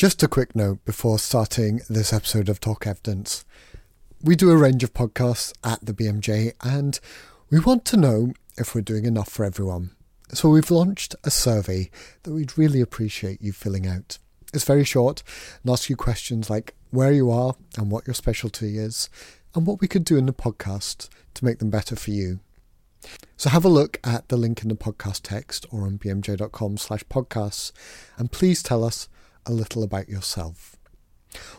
Just a quick note before starting this episode of Talk Evidence. We do a range of podcasts at the BMJ and we want to know if we're doing enough for everyone. So we've launched a survey that we'd really appreciate you filling out. It's very short and asks you questions like where you are and what your specialty is and what we could do in the podcast to make them better for you. So have a look at the link in the podcast text or on bmj.com slash podcasts and please tell us a little about yourself.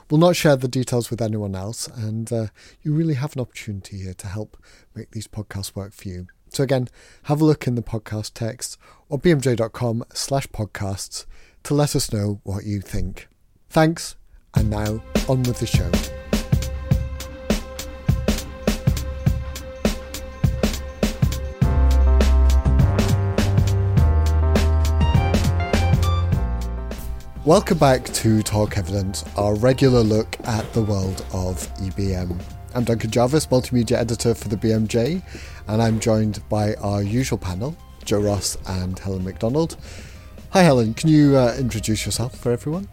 We'll not share the details with anyone else, and uh, you really have an opportunity here to help make these podcasts work for you. So again, have a look in the podcast text or bmj.com slash podcasts to let us know what you think. Thanks, and now on with the show. Welcome back to Talk Evidence, our regular look at the world of EBM. I'm Duncan Jarvis, multimedia editor for the BMJ, and I'm joined by our usual panel, Joe Ross and Helen Macdonald. Hi, Helen. Can you uh, introduce yourself for everyone?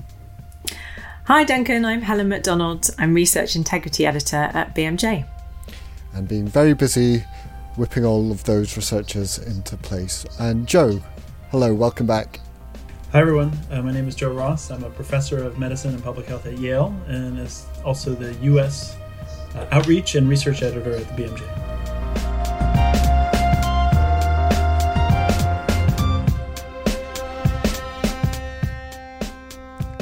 Hi, Duncan. I'm Helen Macdonald. I'm research integrity editor at BMJ. And being very busy whipping all of those researchers into place. And Joe, hello, welcome back. Hi, everyone. Uh, my name is Joe Ross. I'm a professor of medicine and public health at Yale and is also the U.S. Uh, outreach and research editor at the BMJ.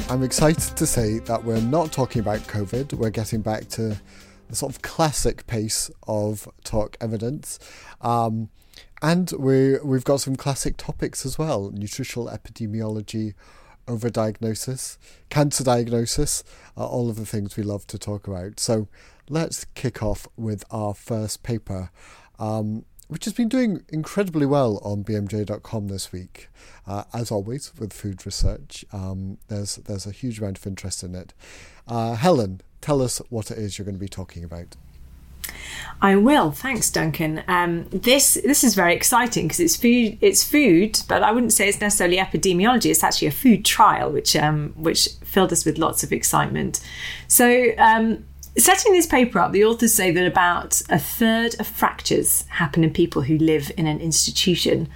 I'm excited to say that we're not talking about COVID. We're getting back to the sort of classic pace of talk evidence. Um, and we we've got some classic topics as well: nutritional epidemiology, overdiagnosis, cancer diagnosis, uh, all of the things we love to talk about. So let's kick off with our first paper, um, which has been doing incredibly well on bmj.com this week. Uh, as always with food research, um, there's there's a huge amount of interest in it. Uh, Helen, tell us what it is you're going to be talking about. I will. Thanks, Duncan. Um, this this is very exciting because it's food. It's food, but I wouldn't say it's necessarily epidemiology. It's actually a food trial, which um, which filled us with lots of excitement. So. Um, setting this paper up, the authors say that about a third of fractures happen in people who live in an institution,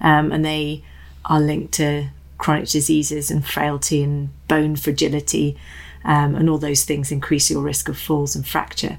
um, and they are linked to chronic diseases and frailty and bone fragility, um, and all those things increase your risk of falls and fracture.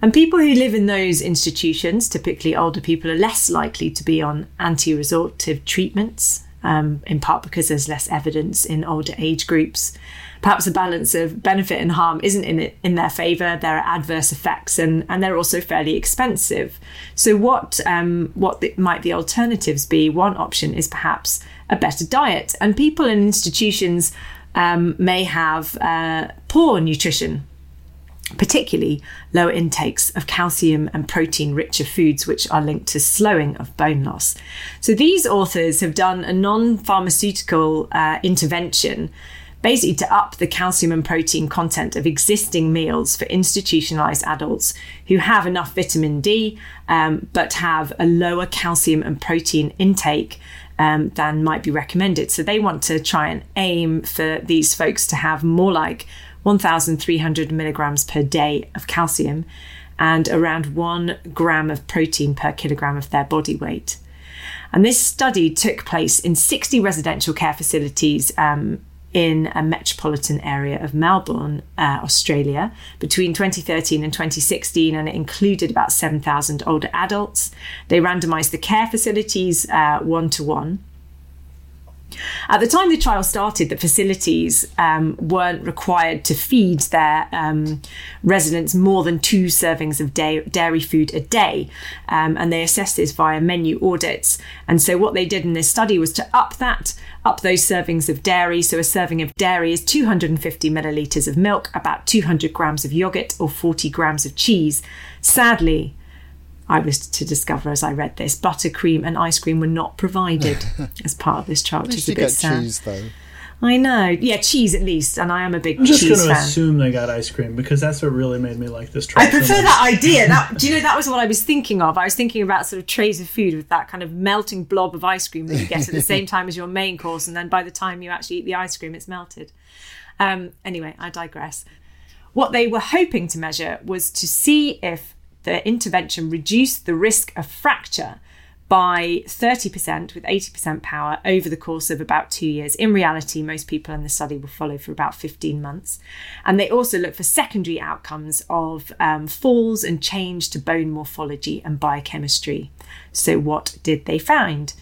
And people who live in those institutions, typically older people, are less likely to be on anti resorptive treatments, um, in part because there's less evidence in older age groups. Perhaps the balance of benefit and harm isn't in it, in their favour. There are adverse effects, and, and they're also fairly expensive. So, what um, what the, might the alternatives be? One option is perhaps a better diet, and people in institutions um, may have uh, poor nutrition particularly lower intakes of calcium and protein richer foods, which are linked to slowing of bone loss. So, these authors have done a non pharmaceutical uh, intervention basically to up the calcium and protein content of existing meals for institutionalized adults who have enough vitamin D um, but have a lower calcium and protein intake. Um, than might be recommended. So they want to try and aim for these folks to have more like 1,300 milligrams per day of calcium and around one gram of protein per kilogram of their body weight. And this study took place in 60 residential care facilities um, in a metropolitan area of Melbourne, uh, Australia, between 2013 and 2016, and it included about 7,000 older adults. They randomized the care facilities one to one. At the time the trial started, the facilities um, weren't required to feed their um, residents more than two servings of da- dairy food a day, um, and they assessed this via menu audits. And so, what they did in this study was to up that, up those servings of dairy. So, a serving of dairy is 250 millilitres of milk, about 200 grams of yogurt, or 40 grams of cheese. Sadly, I was to discover as I read this, buttercream and ice cream were not provided as part of this trial, which is a bit sad. Cheese, though. I know. Yeah, cheese at least, and I am a big I'm just going to assume they got ice cream because that's what really made me like this trial. I prefer much. that idea. That, do you know that was what I was thinking of? I was thinking about sort of trays of food with that kind of melting blob of ice cream that you get at the same time as your main course, and then by the time you actually eat the ice cream, it's melted. Um, anyway, I digress. What they were hoping to measure was to see if the intervention reduced the risk of fracture by 30% with 80% power over the course of about two years. In reality, most people in the study will follow for about 15 months. And they also look for secondary outcomes of um, falls and change to bone morphology and biochemistry. So, what did they find?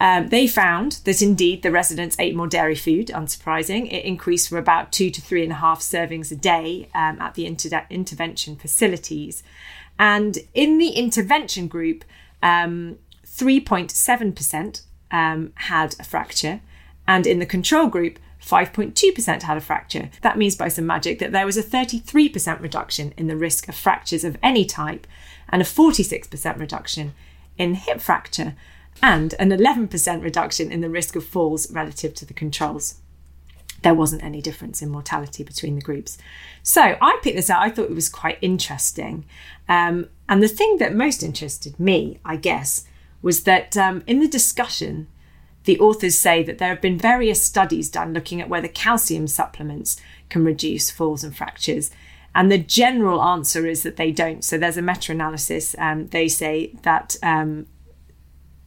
Um, they found that indeed the residents ate more dairy food, unsurprising. It increased from about two to three and a half servings a day um, at the inter- intervention facilities. And in the intervention group, um, 3.7% um, had a fracture, and in the control group, 5.2% had a fracture. That means by some magic that there was a 33% reduction in the risk of fractures of any type, and a 46% reduction in hip fracture, and an 11% reduction in the risk of falls relative to the controls there wasn't any difference in mortality between the groups. So I picked this out. I thought it was quite interesting. Um, and the thing that most interested me, I guess, was that um, in the discussion, the authors say that there have been various studies done looking at whether calcium supplements can reduce falls and fractures. And the general answer is that they don't. So there's a meta analysis. Um, they say that um,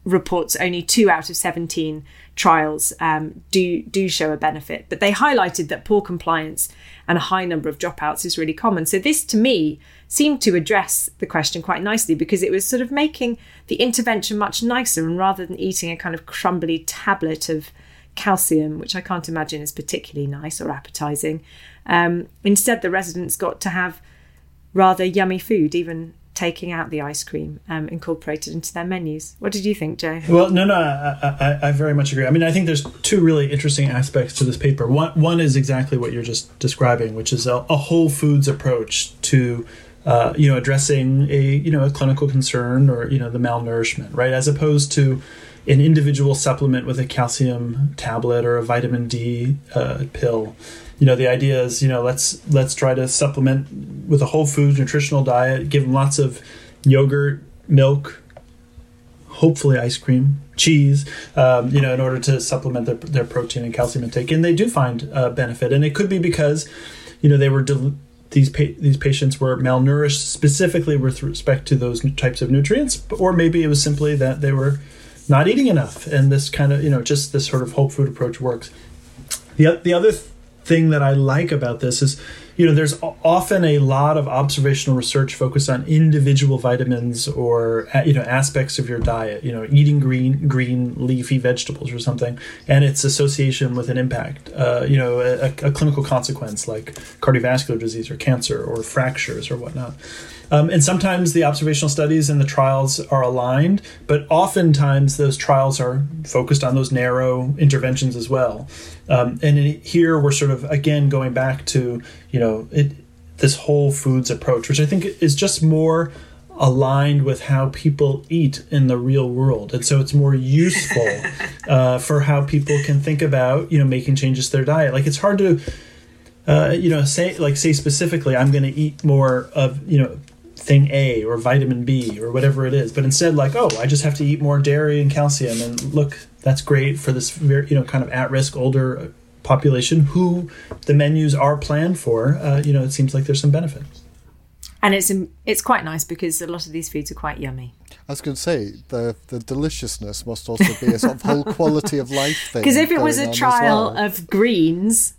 reports only two out of 17 trials um, do do show a benefit. But they highlighted that poor compliance and a high number of dropouts is really common. So this to me seemed to address the question quite nicely because it was sort of making the intervention much nicer and rather than eating a kind of crumbly tablet of calcium which i can't imagine is particularly nice or appetizing. Um, instead the residents got to have rather yummy food even taking out the ice cream um, incorporated into their menus. What did you think, Joe? Well, no, no, I, I, I, very much agree. I mean, I think there's two really interesting aspects to this paper. One, one is exactly what you're just describing, which is a, a whole foods approach to, uh, you know, addressing a, you know, a clinical concern or, you know, the malnourishment, right? As opposed to an individual supplement with a calcium tablet or a vitamin D uh, pill you know the idea is you know let's let's try to supplement with a whole food nutritional diet give them lots of yogurt milk hopefully ice cream cheese um, you know in order to supplement their, their protein and calcium intake. And they do find uh, benefit. And it could be because you know they were del- these pa- these patients were malnourished specifically with respect to those types of nutrients or maybe it was simply that they were not eating enough. And this kind of you know just this sort of whole food approach works. The, the other th- thing that I like about this is, you know, there's often a lot of observational research focused on individual vitamins or you know aspects of your diet. You know, eating green green leafy vegetables or something, and its association with an impact. Uh, you know, a, a, clinical consequence like cardiovascular disease or cancer or fractures or whatnot. Um, and sometimes the observational studies and the trials are aligned, but oftentimes those trials are focused on those narrow interventions as well. Um, and in, here we're sort of again going back to you know it, this whole foods approach, which I think is just more aligned with how people eat in the real world, and so it's more useful uh, for how people can think about you know making changes to their diet. Like it's hard to uh, you know say like say specifically I'm going to eat more of you know thing A or vitamin B or whatever it is, but instead like, oh, I just have to eat more dairy and calcium, and look, that's great for this very you know kind of at risk older population who the menus are planned for. Uh, you know, it seems like there's some benefit. And it's it's quite nice because a lot of these foods are quite yummy. I was going to say the the deliciousness must also be a sort of whole quality of life thing. Because if it was a trial well. of greens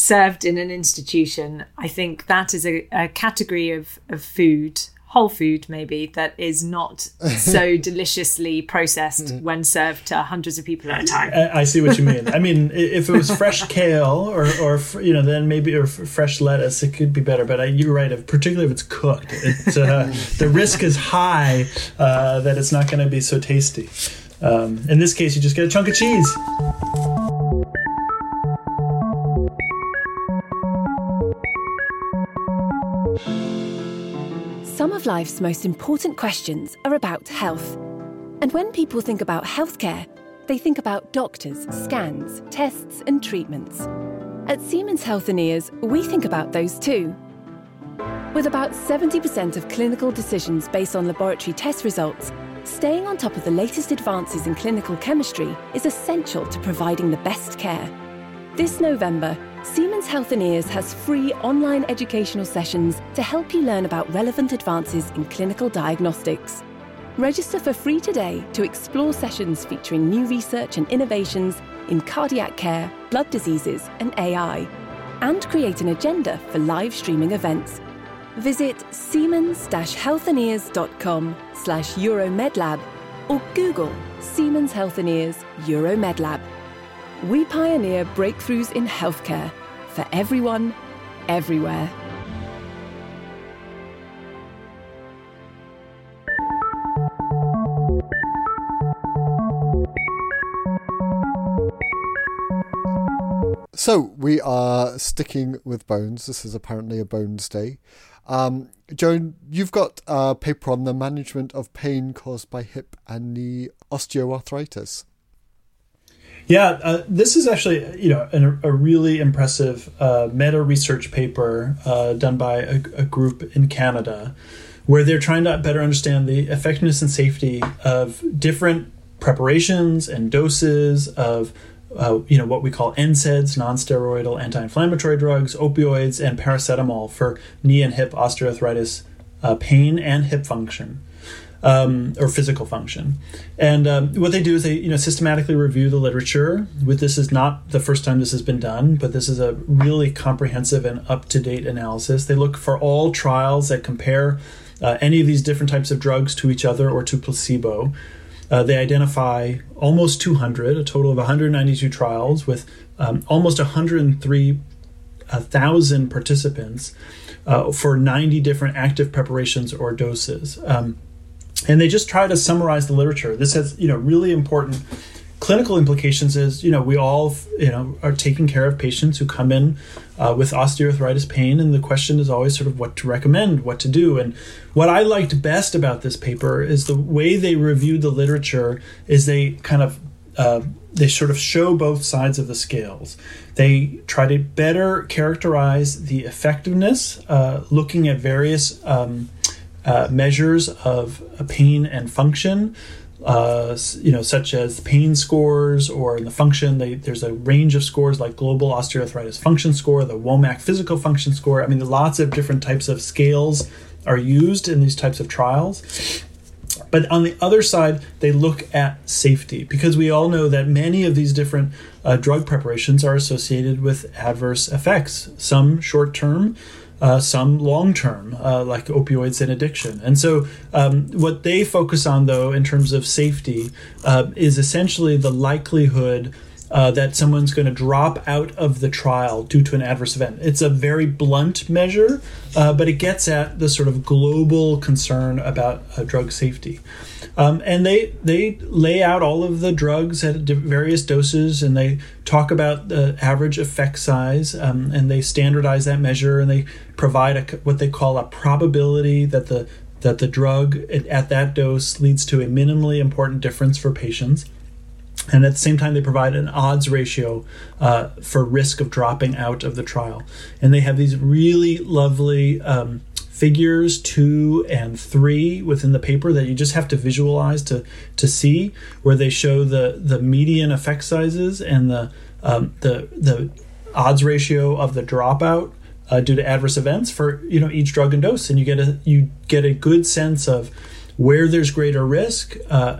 served in an institution, I think that is a, a category of, of food, whole food maybe, that is not so deliciously processed when served to hundreds of people at a time. I, I see what you mean. I mean, if it was fresh kale or, or you know, then maybe or fresh lettuce, it could be better. But I, you're right, particularly if it's cooked, it's, uh, the risk is high uh, that it's not going to be so tasty. Um, in this case, you just get a chunk of cheese. Some of life's most important questions are about health. And when people think about healthcare, they think about doctors, scans, tests, and treatments. At Siemens Healthineers, we think about those too. With about 70% of clinical decisions based on laboratory test results, staying on top of the latest advances in clinical chemistry is essential to providing the best care. This November, Siemens Healthineers has free online educational sessions to help you learn about relevant advances in clinical diagnostics. Register for free today to explore sessions featuring new research and innovations in cardiac care, blood diseases, and AI, and create an agenda for live streaming events. Visit siemens-healthineers.com slash euromedlab or Google Siemens Healthineers Euromedlab. We pioneer breakthroughs in healthcare for everyone, everywhere. So we are sticking with bones. This is apparently a bones day. Um, Joan, you've got a paper on the management of pain caused by hip and knee osteoarthritis. Yeah, uh, this is actually you know a, a really impressive uh, meta research paper uh, done by a, a, group in Canada, where they're trying to better understand the effectiveness and safety of different preparations and doses of uh, you know what we call NSAIDs, non-steroidal anti-inflammatory drugs, opioids, and paracetamol for knee and hip osteoarthritis uh, pain and hip function. Um, or physical function, and um, what they do is they you know systematically review the literature. With this is not the first time this has been done, but this is a really comprehensive and up to date analysis. They look for all trials that compare uh, any of these different types of drugs to each other or to placebo. Uh, they identify almost 200, a total of 192 trials with um, almost 103,000 participants uh, for 90 different active preparations or doses. Um, and they just try to summarize the literature. This has, you know, really important clinical implications is you know we all you know are taking care of patients who come in uh, with osteoarthritis pain. And the question is always sort of what to recommend what to do. And what i liked best about this paper is the way they reviewed the literature is they kind of uh, they sort of show both sides of the scales. They try to better characterize the effectiveness uh, looking at various um, uh, measures of pain and function uh, you know, such as pain scores or in the function. They, there's a range of scores like Global Osteoarthritis Function Score, the WOMAC Physical Function Score. I mean, lots of different types of scales are used in these types of trials. But on the other side, they look at safety because we all know that many of these different uh, drug preparations are associated with adverse effects, some short term, uh, some long term, uh, like opioids and addiction. And so, um, what they focus on, though, in terms of safety, uh, is essentially the likelihood. Uh, that someone's going to drop out of the trial due to an adverse event. It's a very blunt measure, uh, but it gets at the sort of global concern about uh, drug safety. Um, and they they lay out all of the drugs at various doses, and they talk about the average effect size, um, and they standardize that measure, and they provide a, what they call a probability that the that the drug at that dose leads to a minimally important difference for patients. And at the same time, they provide an odds ratio uh, for risk of dropping out of the trial. And they have these really lovely um, figures two and three within the paper that you just have to visualize to to see where they show the the median effect sizes and the um, the the odds ratio of the dropout uh, due to adverse events for you know each drug and dose and you get a you get a good sense of where there's greater risk uh,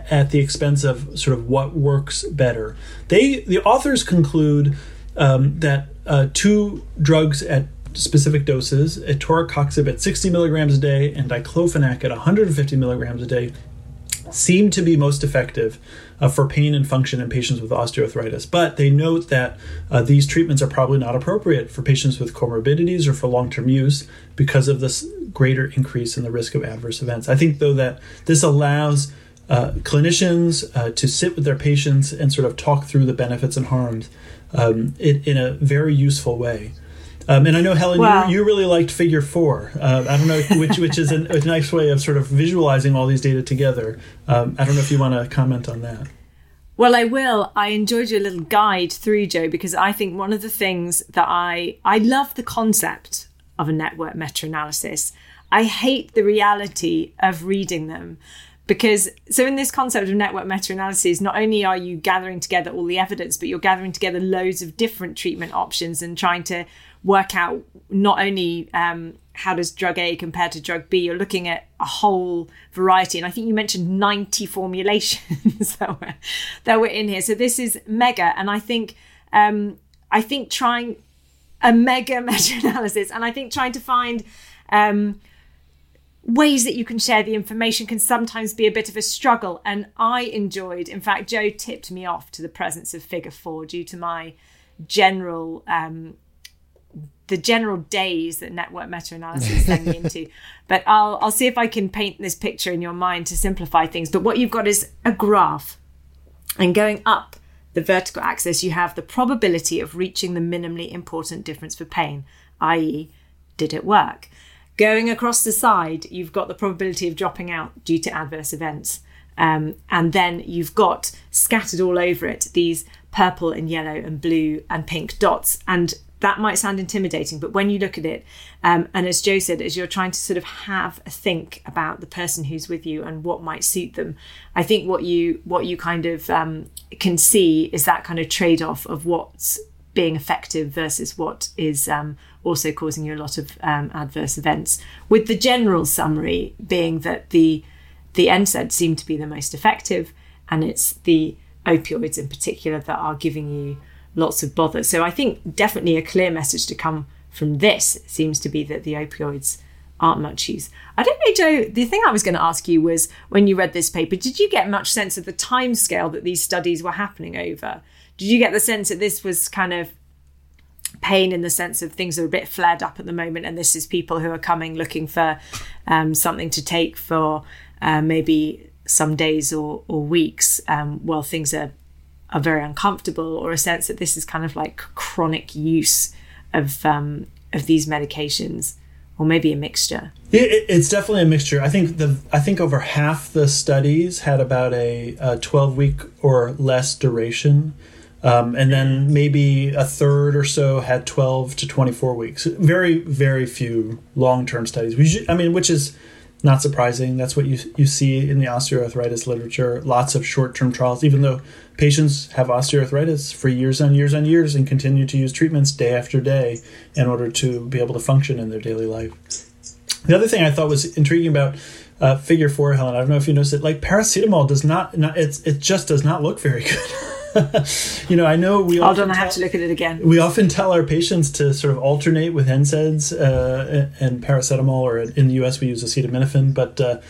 at the expense of sort of what works better they the authors conclude um, that uh, two drugs at specific doses, etoricoxib at 60 milligrams a day and diclofenac at 150 milligrams a day, seem to be most effective uh, for pain and function in patients with osteoarthritis. But they note that uh, these treatments are probably not appropriate for patients with comorbidities or for long term use because of this greater increase in the risk of adverse events. I think, though, that this allows uh, clinicians uh, to sit with their patients and sort of talk through the benefits and harms um, in, in a very useful way. Um, and I know Helen, you, you, really liked Figure Four. Uh, I don't know which which is a, a, nice way of sort of visualizing all these data together. Um, I don't know if you want to comment on that. Well, I will. I enjoyed your little guide through Joe because I think one of the things that I I love the concept of a network meta-analysis. I hate the reality of reading them because so in this concept of network meta-analysis not only are you gathering together all the evidence but you're gathering together loads of different treatment options and trying to work out not only um, how does drug A compare to drug B? You're looking at a whole variety, and I think you mentioned 90 formulations that were that were in here. So this is mega, and I think um, I think trying a mega meta-analysis, and I think trying to find um, ways that you can share the information can sometimes be a bit of a struggle. And I enjoyed, in fact, Joe tipped me off to the presence of Figure Four due to my general um, the general days that network meta-analysis send me into. But I'll I'll see if I can paint this picture in your mind to simplify things. But what you've got is a graph, and going up the vertical axis, you have the probability of reaching the minimally important difference for pain, i.e., did it work? Going across the side, you've got the probability of dropping out due to adverse events. Um, and then you've got scattered all over it these purple and yellow and blue and pink dots. And that might sound intimidating, but when you look at it, um, and as Joe said, as you're trying to sort of have a think about the person who's with you and what might suit them, I think what you what you kind of um, can see is that kind of trade off of what's being effective versus what is um, also causing you a lot of um, adverse events. With the general summary being that the the NSAIDs seem to be the most effective, and it's the opioids in particular that are giving you lots of bother. So I think definitely a clear message to come from this seems to be that the opioids aren't much use. I don't know, Joe. The thing I was going to ask you was when you read this paper, did you get much sense of the time scale that these studies were happening over? Did you get the sense that this was kind of pain in the sense of things are a bit flared up at the moment, and this is people who are coming looking for um, something to take for uh, maybe some days or, or weeks um, while things are are very uncomfortable, or a sense that this is kind of like chronic use of um, of these medications, or maybe a mixture. It, it's definitely a mixture. I think the I think over half the studies had about a, a twelve week or less duration. Um, and then maybe a third or so had 12 to 24 weeks. Very, very few long term studies. We, should, I mean, which is not surprising. That's what you you see in the osteoarthritis literature. Lots of short term trials, even though patients have osteoarthritis for years and years and years and continue to use treatments day after day in order to be able to function in their daily life. The other thing I thought was intriguing about uh, Figure Four, Helen. I don't know if you noticed it. Like paracetamol does not, not it's it just does not look very good. you know, I know we. Hold on, I have to look at it again. We often tell our patients to sort of alternate with NSAIDs uh, and paracetamol, or in the U.S. we use acetaminophen. But uh,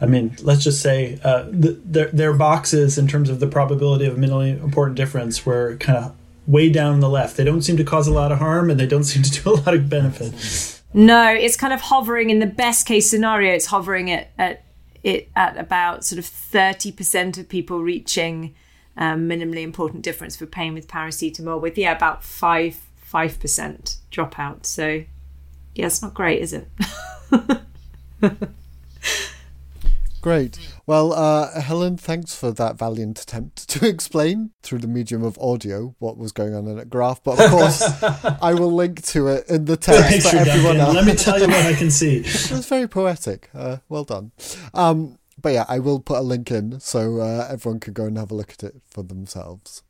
I mean, let's just say uh, the, their their boxes in terms of the probability of a minimally important difference were kind of way down the left. They don't seem to cause a lot of harm, and they don't seem to do a lot of benefit. No, it's kind of hovering. In the best case scenario, it's hovering at at it at about sort of thirty percent of people reaching um, minimally important difference for pain with paracetamol with yeah about five five percent dropout. So yeah, it's not great, is it? Great. Well, uh, Helen, thanks for that valiant attempt to explain through the medium of audio what was going on in that graph. But of course, I will link to it in the text for everyone else. Let me tell you what I can see. it That's very poetic. Uh, well done. Um, but yeah, I will put a link in so uh, everyone can go and have a look at it for themselves.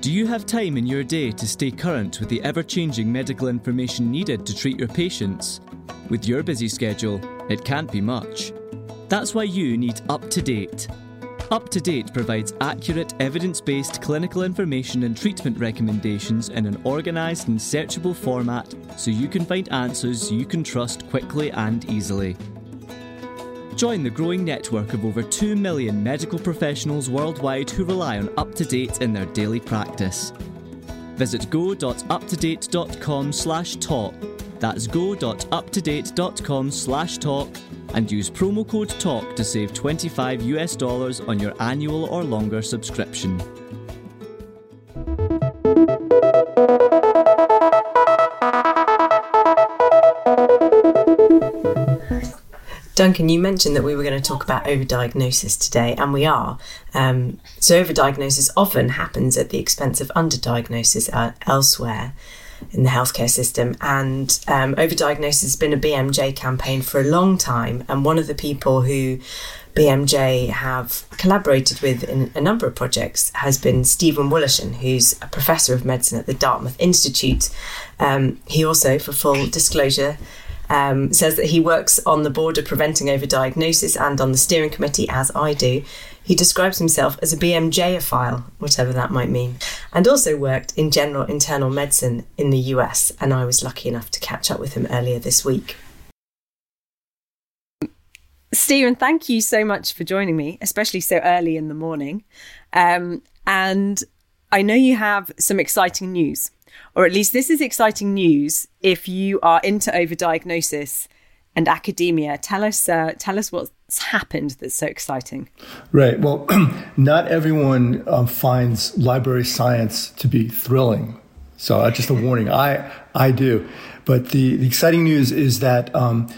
Do you have time in your day to stay current with the ever changing medical information needed to treat your patients? With your busy schedule, it can't be much. That's why you need Up to Date up to Date provides accurate, evidence based clinical information and treatment recommendations in an organised and searchable format so you can find answers you can trust quickly and easily. Join the growing network of over 2 million medical professionals worldwide who rely on Up to Date in their daily practice. Visit go.uptodate.com slash talk. That's go.uptodate.com slash talk and use promo code TALK to save 25 US dollars on your annual or longer subscription. Duncan, you mentioned that we were going to talk about overdiagnosis today, and we are. Um, so, overdiagnosis often happens at the expense of underdiagnosis uh, elsewhere in the healthcare system. And um, overdiagnosis has been a BMJ campaign for a long time. And one of the people who BMJ have collaborated with in a number of projects has been Steven Woloshin, who's a professor of medicine at the Dartmouth Institute. Um, he also, for full disclosure, um, says that he works on the board of preventing overdiagnosis and on the steering committee, as I do. He describes himself as a BMJophile, whatever that might mean, and also worked in general internal medicine in the US. And I was lucky enough to catch up with him earlier this week. Steven, thank you so much for joining me, especially so early in the morning. Um, and I know you have some exciting news, or at least this is exciting news if you are into overdiagnosis and academia. Tell us, uh, tell us what's happened that's so exciting. Right. Well, not everyone um, finds library science to be thrilling. So uh, just a warning. I I do, but the, the exciting news is that um,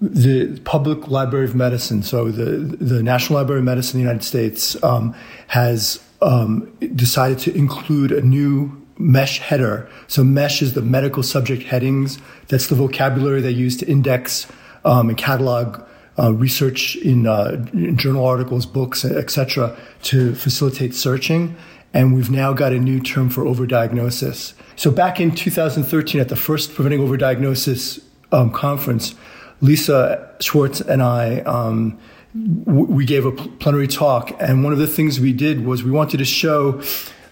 the Public Library of Medicine, so the the National Library of Medicine in the United States, um, has um, decided to include a new mesh header. So mesh is the medical subject headings. That's the vocabulary they use to index um, and catalog uh, research in, uh, in, journal articles, books, etc., to facilitate searching. And we've now got a new term for overdiagnosis. So back in 2013, at the first Preventing Overdiagnosis um, conference, Lisa Schwartz and I um, we gave a plenary talk, and one of the things we did was we wanted to show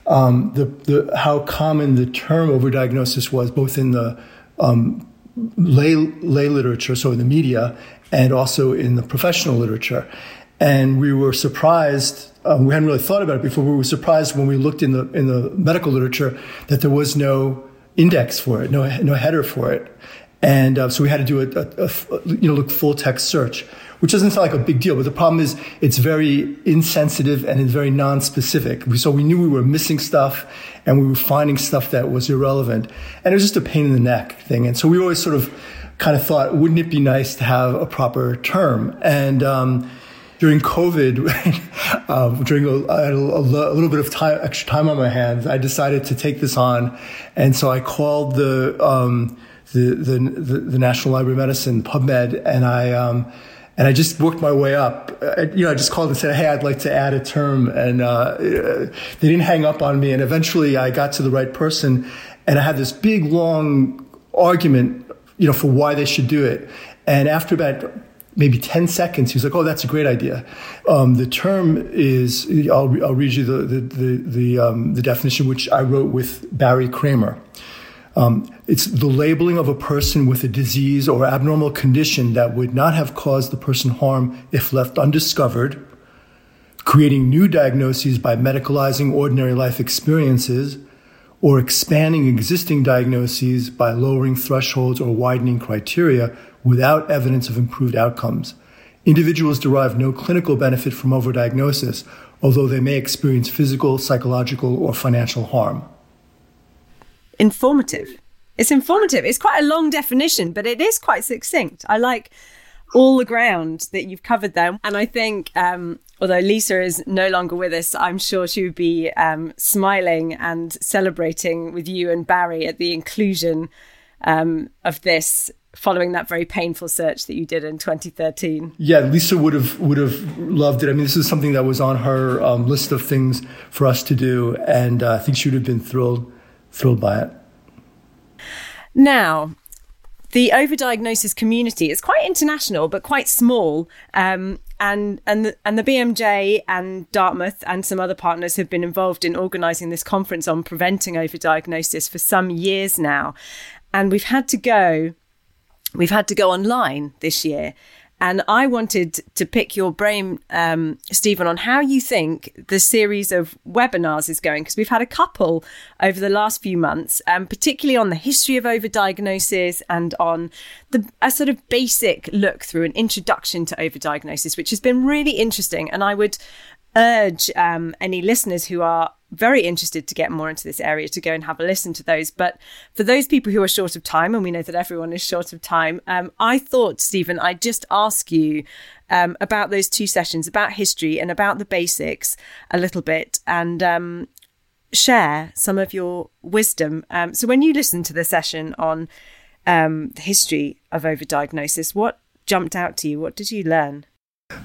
um, the, the, how common the term overdiagnosis was, both in the um, lay, lay literature, so in the media, and also in the professional literature. And we were surprised. Um, we hadn't really thought about it before. We were surprised when we looked in the in the medical literature that there was no index for it, no no header for it, and uh, so we had to do a, a, a, you know look full text search which doesn't sound like a big deal, but the problem is it's very insensitive and it's very non-specific. So we knew we were missing stuff and we were finding stuff that was irrelevant. And it was just a pain in the neck thing. And so we always sort of kind of thought, wouldn't it be nice to have a proper term? And, um, during COVID, um, during a, a, a, little bit of time, extra time on my hands, I decided to take this on, and so I called the um, the, the, the, National Library of Medicine, PubMed, and I um, and I just worked my way up. I, you know, I just called and said, "Hey, I'd like to add a term," and uh, they didn't hang up on me. And eventually, I got to the right person, and I had this big, long argument, you know, for why they should do it. And after about maybe 10 seconds, he was like, Oh, that's a great idea. Um, the term is, I'll, I'll read you the, the, the, the, um, the definition, which I wrote with Barry Kramer. Um, it's the labeling of a person with a disease or abnormal condition that would not have caused the person harm if left undiscovered, creating new diagnoses by medicalizing ordinary life experiences, or expanding existing diagnoses by lowering thresholds or widening criteria without evidence of improved outcomes. Individuals derive no clinical benefit from overdiagnosis, although they may experience physical, psychological, or financial harm informative. It's informative. It's quite a long definition, but it is quite succinct. I like all the ground that you've covered there. And I think, um, although Lisa is no longer with us, I'm sure she would be um, smiling and celebrating with you and Barry at the inclusion um, of this following that very painful search that you did in 2013 yeah lisa would have would have loved it i mean this is something that was on her um, list of things for us to do and uh, i think she would have been thrilled thrilled by it now, the overdiagnosis community is quite international, but quite small. Um, and and the, and the BMJ and Dartmouth and some other partners have been involved in organising this conference on preventing overdiagnosis for some years now, and we've had to go. We've had to go online this year and I wanted to pick your brain, um, Steven, on how you think the series of webinars is going, because we've had a couple over the last few months, um, particularly on the history of overdiagnosis and on the a sort of basic look through an introduction to overdiagnosis, which has been really interesting. And I would urge um, any listeners who are very interested to get more into this area to go and have a listen to those. But for those people who are short of time, and we know that everyone is short of time, um, I thought, Steven, I'd just ask you um, about those two sessions, about history and about the basics a little bit, and um, share some of your wisdom. Um, so when you listened to the session on um, the history of overdiagnosis, what jumped out to you? What did you learn?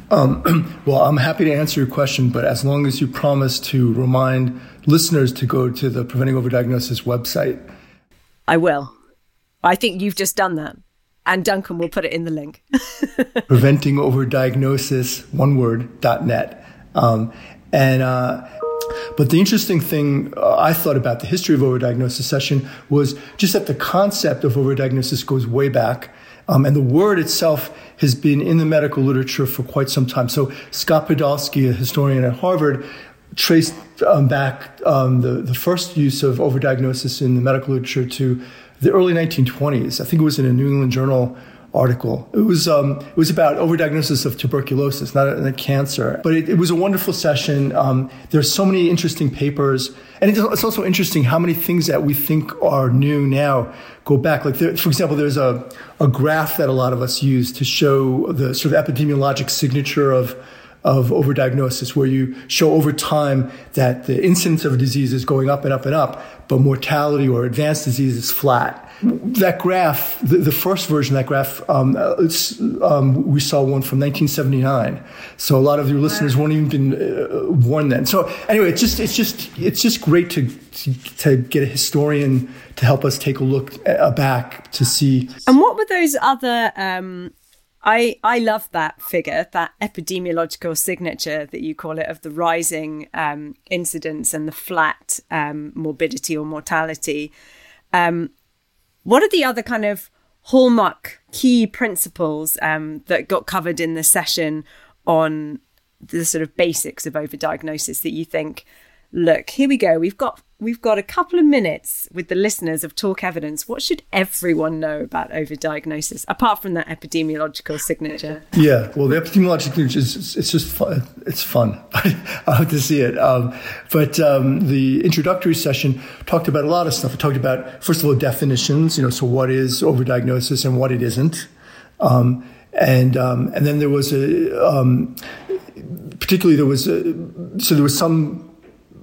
Um, well, I'm happy to answer your question, but as long as you promise to remind listeners to go to the Preventing Overdiagnosis website. I will. I think you've just done that. And Duncan will put it in the link. Preventing Overdiagnosis, one word, dot net. Um, and, uh, but the interesting thing uh, I thought about the history of overdiagnosis session was just that the concept of overdiagnosis goes way back. Um, and the word itself has been in the medical literature for quite some time. So Scott Podolsky, a historian at Harvard, traced um, back um, the, the first use of overdiagnosis in the medical literature to the early 1920s. I think it was in a New England Journal article. It was um, it was about overdiagnosis of tuberculosis, not a, a cancer. But it, it, was a wonderful session. Um, there's so many interesting papers, and it's also interesting how many things that we think are new now go back. Like there, for example, there's a a graph that a lot of us use to show the sort of epidemiologic signature of of overdiagnosis, where you show over time that the incidence of a disease is going up and up and up, but mortality or advanced disease is flat. That graph, the, the first version of that graph, um, um, we saw one from 1979. So a lot of your listeners won't even been uh, warned then. So anyway, it's just it's just it's just great to, to, to get a historian to help us take a look uh, back to see. And what were those other um, I I love that figure, that epidemiological signature that you call it of the rising um, incidence and the flat um, morbidity or mortality. Um, what are the other kind of hallmark key principles um, that got covered in the session on the sort of basics of overdiagnosis that you think? Look, here we go. We've got we've got a couple of minutes with the listeners of Talk Evidence. What should everyone know about overdiagnosis, apart from that epidemiological signature? Yeah, well, the epidemiological signature is it's just fun. It's fun. I have to see it. Um, but um, the introductory session talked about a lot of stuff. It talked about, first of all, definitions. You know, so what is overdiagnosis and what it isn't. Um, and um, and then there was a um, particularly there was a, so there was some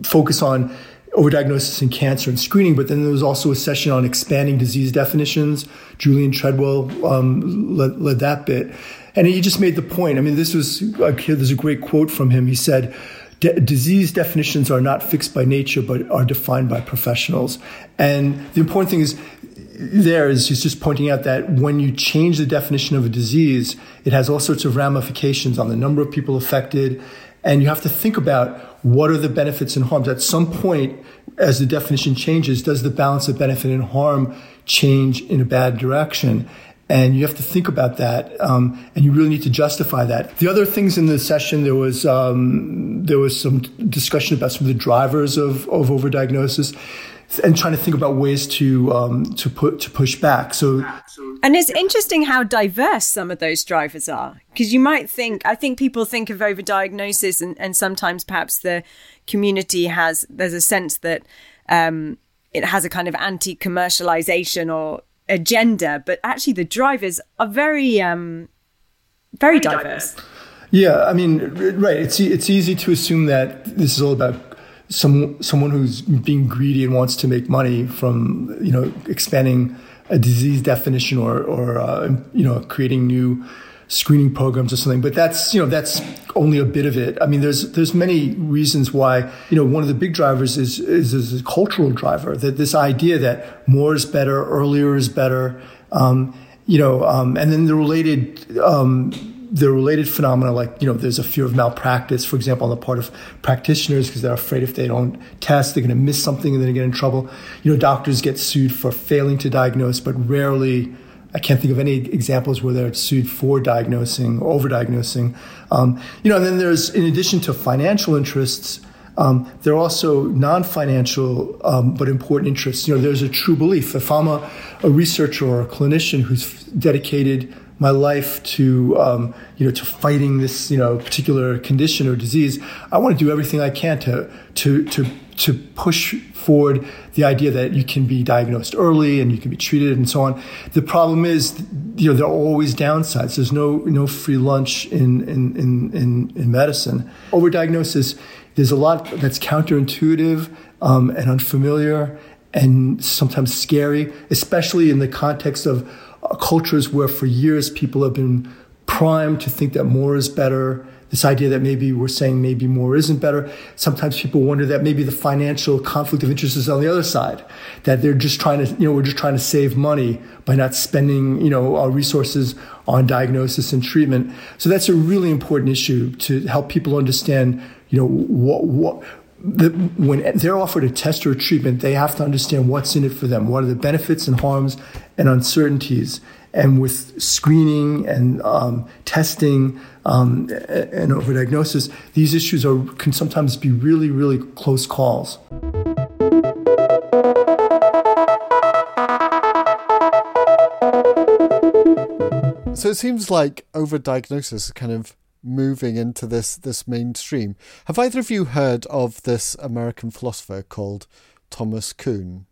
focus on overdiagnosis in cancer and screening, but then there was also a session on expanding disease definitions. Julian Treadwell um, led, led, that bit. And he just made the point. I mean, this was, there's a great quote from him. He said, disease definitions are not fixed by nature, but are defined by professionals. And the important thing is, there is he's just pointing out that when you change the definition of a disease, it has all sorts of ramifications on the number of people affected. And you have to think about what are the benefits and harms? At some point, as the definition changes, does the balance of benefit and harm change in a bad direction? And you have to think about that, um, and you really need to justify that. The other things in the session, there was um, there was some discussion about some of the drivers of, of overdiagnosis and trying to think about ways to um, to put to push back. So, and it's interesting how diverse some of those drivers are because you might think I think people think of overdiagnosis and, and sometimes perhaps the community has there's a sense that um, it has a kind of anti-commercialization or agenda, but actually the drivers are very um, very diverse. Yeah, I mean, right. It's it's easy to assume that this is all about some someone who's being greedy and wants to make money from you know expanding a disease definition or or uh, you know creating new screening programs or something. But that's you know that's only a bit of it. I mean there's there's many reasons why you know one of the big drivers is is, is a cultural driver. That this idea that more is better earlier is better um, you know um, and then the related um, the related phenomena, like, you know, there's a fear of malpractice, for example, on the part of practitioners because they're afraid if they don't test, they're going to miss something and then get in trouble. You know, doctors get sued for failing to diagnose, but rarely, I can't think of any examples where they're sued for diagnosing, or overdiagnosing. Um, you know, and then there's, in addition to financial interests, um, there are also non-financial um, but important interests. You know, there's a true belief. If I'm a, a researcher or a clinician who's dedicated my life to um, you know to fighting this you know particular condition or disease, I want to do everything I can to to to to push forward the idea that you can be diagnosed early and you can be treated and so on. The problem is, you know, there are always downsides. There's no no free lunch in in in in, in medicine. Overdiagnosis. There's a lot that's counterintuitive um, and unfamiliar and sometimes scary, especially in the context of Uh, cultures where for years people have been primed to think that more is better. This idea that maybe we're saying maybe more isn't better. Sometimes people wonder that maybe the financial conflict of interest is on the other side, that they're just trying to, you know, we're just trying to save money by not spending, you know, our resources on diagnosis and treatment. So that's a really important issue to help people understand, you know, what, what, when they're offered a test or a treatment, they have to understand what's in it for them. What are the benefits and harms and uncertainties? And with screening and um, testing um, and overdiagnosis, these issues are, can sometimes be really, really close calls. So it seems like overdiagnosis is kind of moving into this this mainstream. Have either of you heard of this American philosopher called Thomas Kuhn?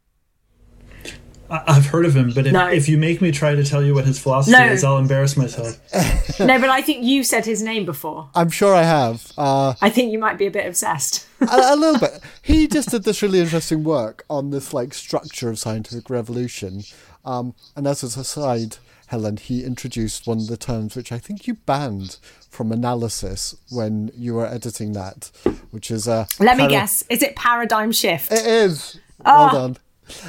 I've heard of him, but if, No. if you make me try to tell you what his philosophy No. is, I'll embarrass myself. no, but I think you said his name before. I'm sure I have. Uh, I think you might be a bit obsessed. a, a little bit. He just did this really interesting work on this like structure of scientific revolution. Um, and as an aside, Helen, he introduced one of the terms which I think you banned from analysis when you were editing that, which is a. Let me guess. Is it paradigm shift? It is. Ah. Well done.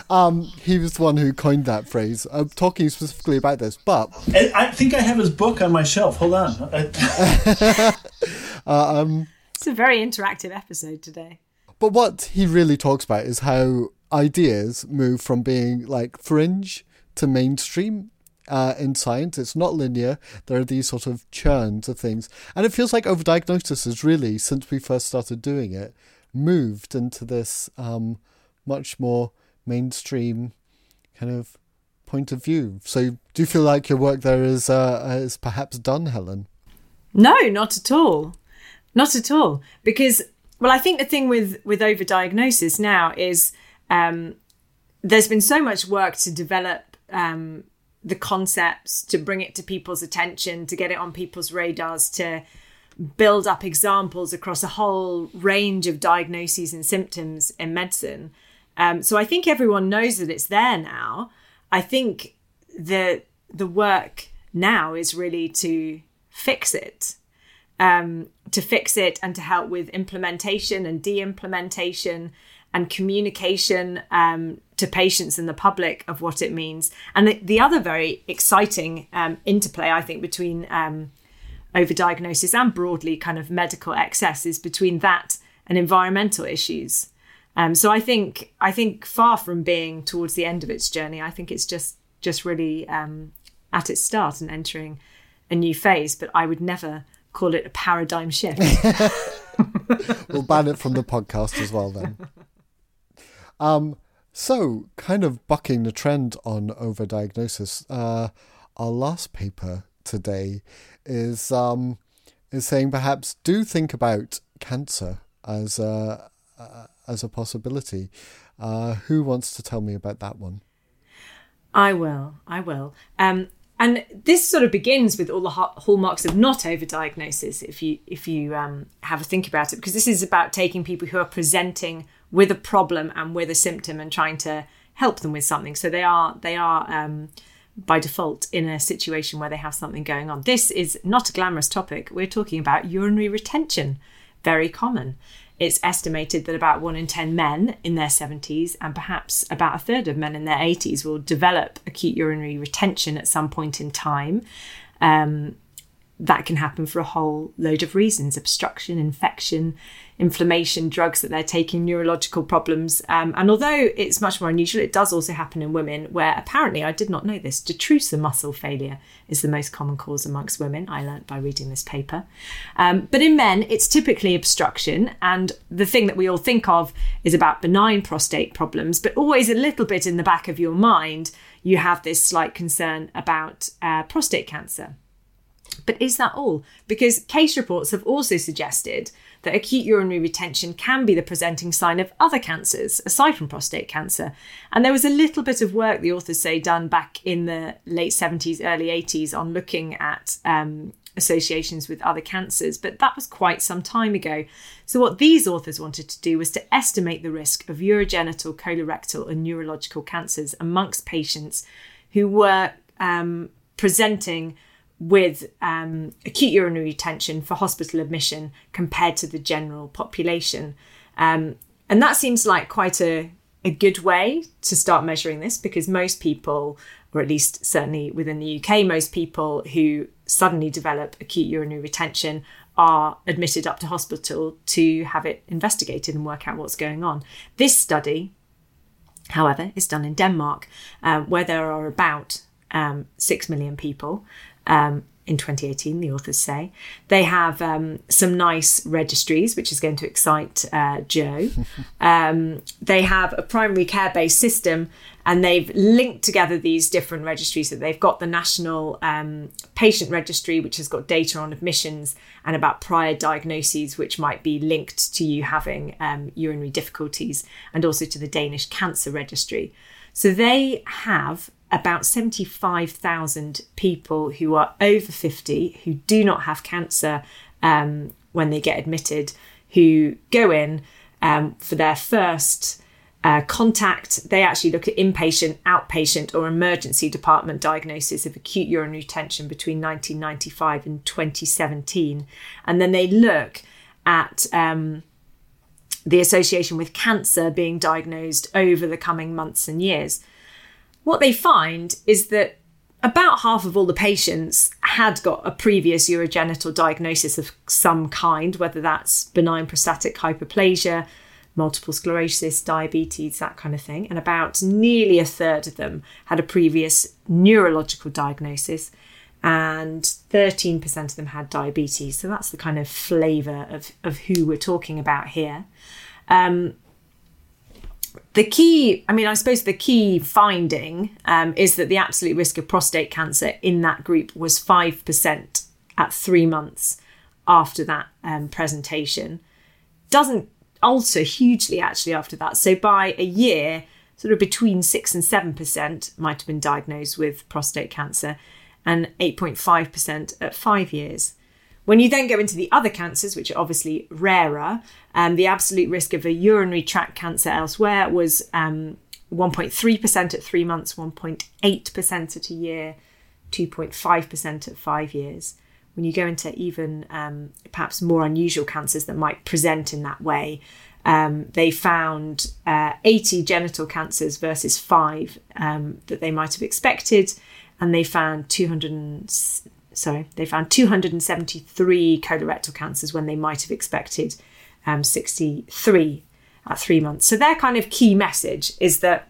Um, he was the one who coined that phrase. I'm talking specifically about this, but I, I think I have his book on my shelf. Hold on. I, It's a very interactive episode today. But what he really talks about is how ideas move from being like fringe to mainstream uh, in science. It's not linear. There are these sort of churns of things. And it feels like overdiagnosis has really, since we first started doing it, moved into this um, much more mainstream kind of point of view. So do you feel like your work there is, uh, is perhaps done, Helen? No, not at all. Not at all. Because, well, I think the thing with, with overdiagnosis now is um, there's been so much work to develop um, the concepts, to bring it to people's attention, to get it on people's radars, to build up examples across a whole range of diagnoses and symptoms in medicine. Um, so I think everyone knows that it's there now. I think the the work now is really to fix it, um, to fix it, and to help with implementation and de-implementation and communication um, to patients and the public of what it means. And the, the other very exciting um, interplay, I think, between um, overdiagnosis and broadly kind of medical excess is between that and environmental issues. Um, so I think I think far from being towards the end of its journey, I think it's just just really um, at its start and entering a new phase. But I would never call it a paradigm shift. We'll ban it from the podcast as well then. Um, so, kind of bucking the trend on overdiagnosis, uh, our last paper today is um, is saying perhaps do think about cancer as a uh, as a possibility. Uh, who wants to tell me about that one? I will. I will. Um, and this sort of begins with all the hallmarks of not overdiagnosis. If you if you um, have a think about it, because this is about taking people who are presenting with a problem and with a symptom and trying to help them with something. So they are they are um, by default in a situation where they have something going on. This is not a glamorous topic. We're talking about urinary retention, very common. It's estimated that about one in 10 men in their 70s and perhaps about a third of men in their 80s will develop acute urinary retention at some point in time. Um, that can happen for a whole load of reasons obstruction, infection, inflammation, drugs that they're taking, neurological problems. Um, and although it's much more unusual, it does also happen in women where apparently, I did not know this, detrusor muscle failure is the most common cause amongst women. I learnt by reading this paper. Um, but in men, it's typically obstruction. And the thing that we all think of is about benign prostate problems, but always a little bit in the back of your mind you have this slight concern about uh, prostate cancer. But is that all? Because case reports have also suggested that acute urinary retention can be the presenting sign of other cancers aside from prostate cancer. And there was a little bit of work, the authors say, done back in the late 70s, early 80s on looking at um, associations with other cancers, but that was quite some time ago. So, what these authors wanted to do was to estimate the risk of urogenital, colorectal, and neurological cancers amongst patients who were um, presenting with um, acute urinary retention for hospital admission compared to the general population. Um, and that seems like quite a, a good way to start measuring this because most people, or at least certainly within the UK, most people who suddenly develop acute urinary retention are admitted up to hospital to have it investigated and work out what's going on. This study, however, is done in Denmark, uh, where there are about um, 6 million people um, in 2018, the authors say. They have um, some nice registries, which is going to excite uh, Joe. um, they have a primary care based system, and they've linked together these different registries. That they've got the National um, Patient Registry, which has got data on admissions and about prior diagnoses, which might be linked to you having um, urinary difficulties, and also to the Danish Cancer Registry. So they have about 75,000 people who are over 50 who do not have cancer um, when they get admitted, who go in um, for their first uh, contact. They actually look at inpatient, outpatient, or emergency department diagnosis of acute urinary retention between 1995 and 2017. And then they look at um, the association with cancer being diagnosed over the coming months and years what they find is that about half of all the patients had got a previous urogenital diagnosis of some kind, whether that's benign prostatic hyperplasia, multiple sclerosis, diabetes, that kind of thing. And about nearly a third of them had a previous neurological diagnosis, and 13% of them had diabetes. So that's the kind of flavour of, of who we're talking about here. Um, the key, I mean, I suppose the key finding um, is that the absolute risk of prostate cancer in that group was 5% at three months after that um, presentation. Doesn't alter hugely actually after that. So by a year, sort of between 6 and 7% might have been diagnosed with prostate cancer and 8.5% at five years. When you then go into the other cancers, which are obviously rarer, um, the absolute risk of a urinary tract cancer elsewhere was um, 1.3% at three months, 1.8% at a year, 2.5% at five years. When you go into even um, perhaps more unusual cancers that might present in that way, um, they found uh, 80 genital cancers versus five um, that they might have expected, and they found 200 sorry, they found 273 colorectal cancers when they might have expected um, 63 at three months. So their kind of key message is that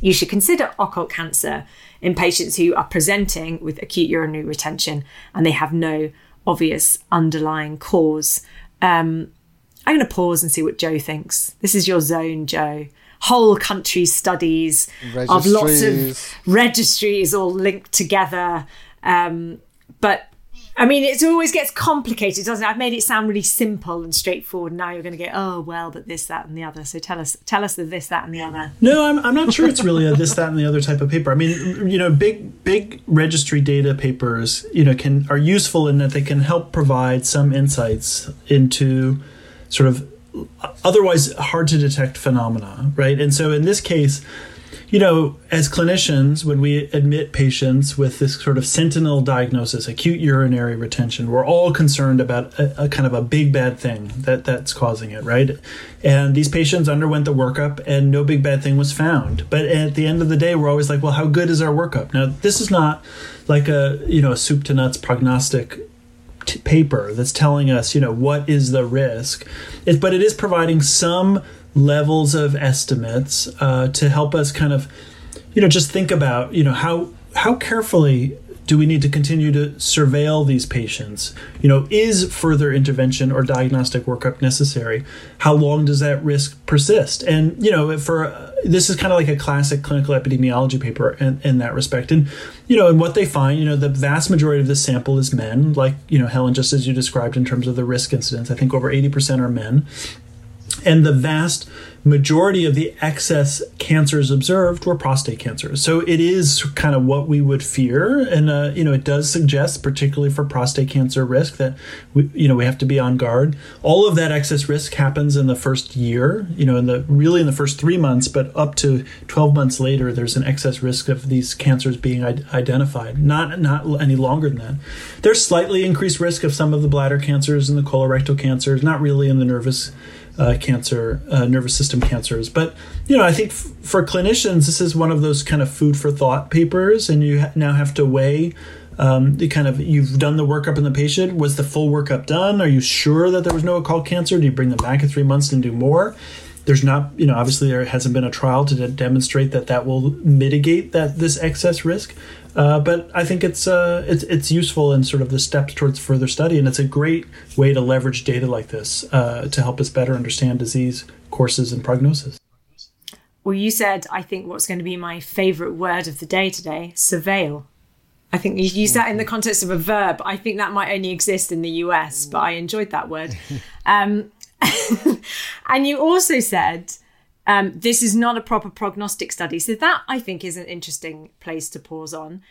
you should consider occult cancer in patients who are presenting with acute urinary retention and they have no obvious underlying cause. Um, I'm going to pause and see what Joe thinks. This is your zone, Joe. Whole country studies of lots of registries all linked together. Um, but I mean, it always gets complicated, doesn't it? I've made it sound really simple and straightforward. Now you're going to get, oh well, but this, that, and the other. So tell us, tell us the this, that, and the other. No, I'm, I'm not sure it's really a this, that, and the other type of paper. I mean, you know, big big registry data papers, you know, can are useful in that they can help provide some insights into sort of otherwise hard to detect phenomena, right? And so in this case you know, as clinicians, when we admit patients with this sort of sentinel diagnosis, acute urinary retention, we're all concerned about a, a, kind of a big bad thing that that's causing it, right? And these patients underwent the workup, and no big bad thing was found. But at the end of the day, we're always like, well, how good is our workup? Now, this is not like a you know a soup to nuts prognostic paper that's telling us you know what is the risk, it, but it is providing some levels of estimates uh, to help us kind of, you know, just think about, you know, how how carefully Do we need to continue to surveil these patients? You know, is further intervention or diagnostic workup necessary? How long does that risk persist? And you know, for uh, this is kind of like a classic clinical epidemiology paper in, in that respect. And you know, and what they find, you know, the vast majority of this sample is men, like you know, Helen, just as you described in terms of the risk incidence. I think over eighty percent are men, and the vast majority of the excess cancers observed were prostate cancers. So it is kind of what we would fear, and uh, you know it does suggest, particularly for prostate cancer risk, that we you know we have to be on guard. All of that excess risk happens in the first year, you know, in the really in the first three months, but up to twelve months later, there's an excess risk of these cancers being identified. Not not any longer than that. There's slightly increased risk of some of the bladder cancers and the colorectal cancers, not really in the nervous uh, cancer, uh, nervous system cancers. But you know, I think f- for clinicians, this is one of those kind of food for thought papers, and you ha- now have to weigh. Um, the kind of you've done the workup in the patient. Was the full workup done? Are you sure that there was no occult cancer? Do you bring them back in three months and do more? There's not, you know, obviously there hasn't been a trial to de- demonstrate that that will mitigate that this excess risk. Uh, but I think it's uh, it's it's useful in sort of the steps towards further study, and it's a great way to leverage data like this uh, to help us better understand disease courses and prognosis. Well, you said I think what's going to be my favourite word of the day today: surveil. I think you used that in the context of a verb. I think that might only exist in the US, but I enjoyed that word. Um, and you also said um, this is not a proper prognostic study. So, that I think is an interesting place to pause on.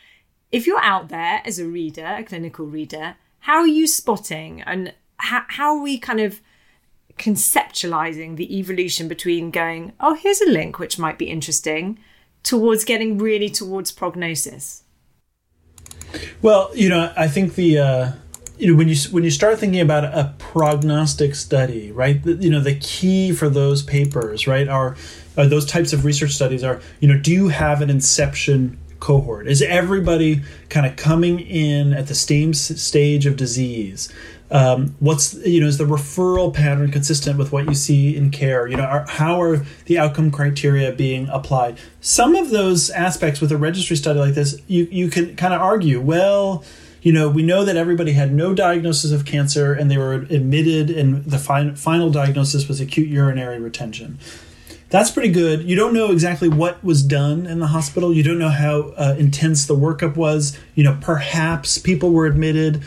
If you're out there as a reader, a clinical reader, how are you spotting and how, how are we kind of conceptualizing the evolution between going, oh, here's a link which might be interesting, towards getting really towards prognosis? Well, you know, I think the. Uh you know when you when you start thinking about a prognostic study right you know the key for those papers right are, are those types of research studies are you know do you have an inception cohort? Is everybody kind of coming in at the same stage of disease? Um, what's you know is the referral pattern consistent with what you see in care? You know are, how are the outcome criteria being applied? Some of those aspects with a registry study like this you you can kind of argue well you know, we know that everybody had no diagnosis of cancer and they were admitted, and the fi- final diagnosis was acute urinary retention. That's pretty good. You don't know exactly what was done in the hospital. You don't know how uh, intense the workup was. You know, perhaps people were admitted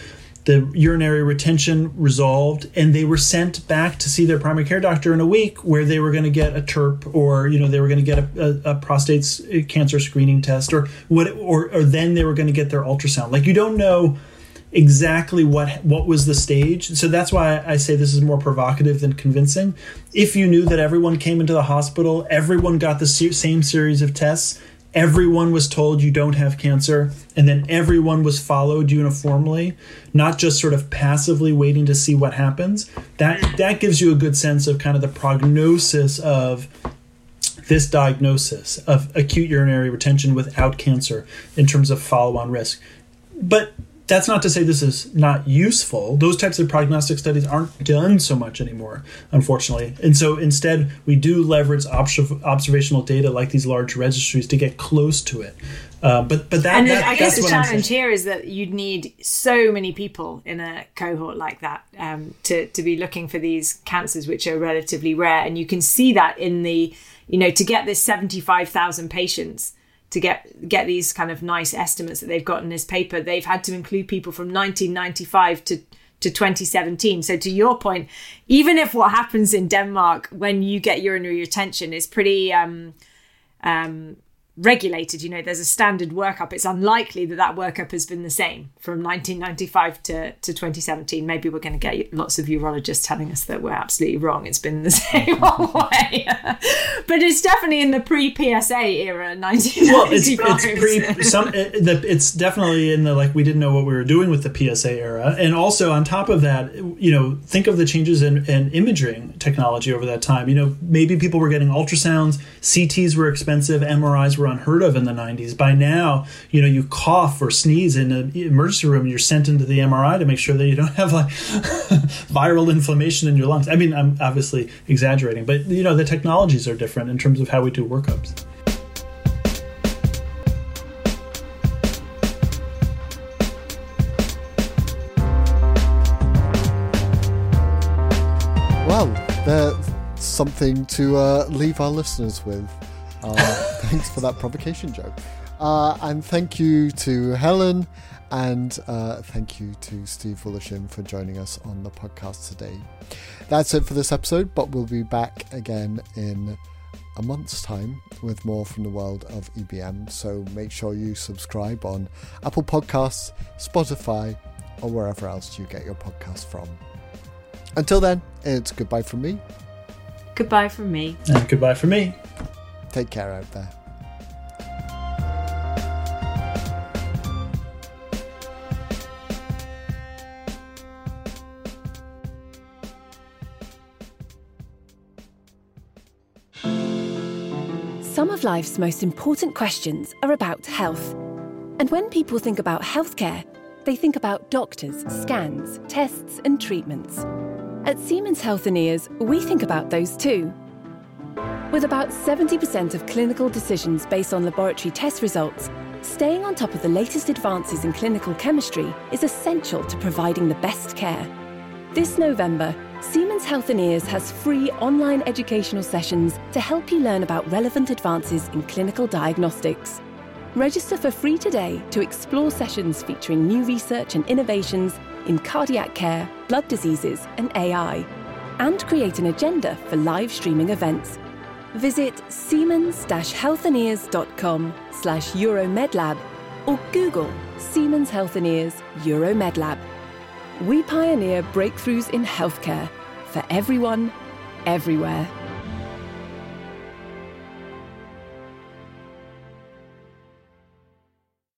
the urinary retention resolved and they were sent back to see their primary care doctor in a week where they were going to get a TURP or you know they were going to get a, a, a, prostate uh, cancer screening test or what or, or then they were going to get their ultrasound. Like you don't know exactly what what was the stage. So that's why I say this is more provocative than convincing. If you knew that everyone came into the hospital everyone got the same series of tests everyone was told you don't have cancer and then everyone was followed uniformly not just sort of passively waiting to see what happens. That that gives you a good sense of kind of the prognosis of this diagnosis of acute urinary retention without cancer in terms of follow-on risk. But that's not to say this is not useful. Those types of prognostic studies aren't done so much anymore, unfortunately. And so instead, we do leverage ob- observational data like these large registries to get close to it. Uh, but but that, and that, I guess the challenge here is that you'd need so many people in a cohort like that um, to to be looking for these cancers which are relatively rare, and you can see that in the you know to get this seventy five thousand patients to get get these kind of nice estimates that they've got in this paper, they've had to include people from 1995 to to 2017. So to your point, even if what happens in Denmark when you get urinary retention is pretty um, um, regulated. You know, there's a standard workup. It's unlikely that that workup has been the same from 1995 to, to 2017. Maybe we're going to get lots of urologists telling us that we're absolutely wrong. It's been the same way. but it's definitely in the pre PSA era, 1995. Well, it's, it's pre, some, it, it's definitely in the like, we didn't know what we were doing with the PSA era. And also on top of that, you know, think of the changes in, in imaging technology over that time. You know, maybe people were getting ultrasounds, CTs were expensive, MRIs were unheard of in the 90s. By now, you know, you cough or sneeze in an emergency room, you're sent into the MRI to make sure that you don't have like viral inflammation in your lungs. I mean, I'm obviously exaggerating, but you know, the technologies are different in terms of how we do workups. Well, there's something to uh, leave our listeners with. Uh, thanks for that provocation Joe. Uh, and thank you to Helen and uh, thank you to Steve Woloshin for joining us on the podcast today. That's it for this episode, but we'll be back again in a month's time with more from the world of EBM. So make sure you subscribe on Apple Podcasts, Spotify, or wherever else you get your podcast from. Until then, it's goodbye from me. Goodbye from me. And goodbye from me. Take care out there. Some of life's most important questions are about health. And when people think about healthcare, they think about doctors, scans, tests, and treatments. At Siemens Healthineers, we think about those too. With about 70% of clinical decisions based on laboratory test results, staying on top of the latest advances in clinical chemistry is essential to providing the best care. This November, Siemens Healthineers has free online educational sessions to help you learn about relevant advances in clinical diagnostics. Register for free today to explore sessions featuring new research and innovations in cardiac care, blood diseases, and AI, and create an agenda for live streaming events. Visit siemens-healthineers.com slash euromedlab or Google Siemens Healthineers Euromedlab. We pioneer breakthroughs in healthcare for everyone, everywhere.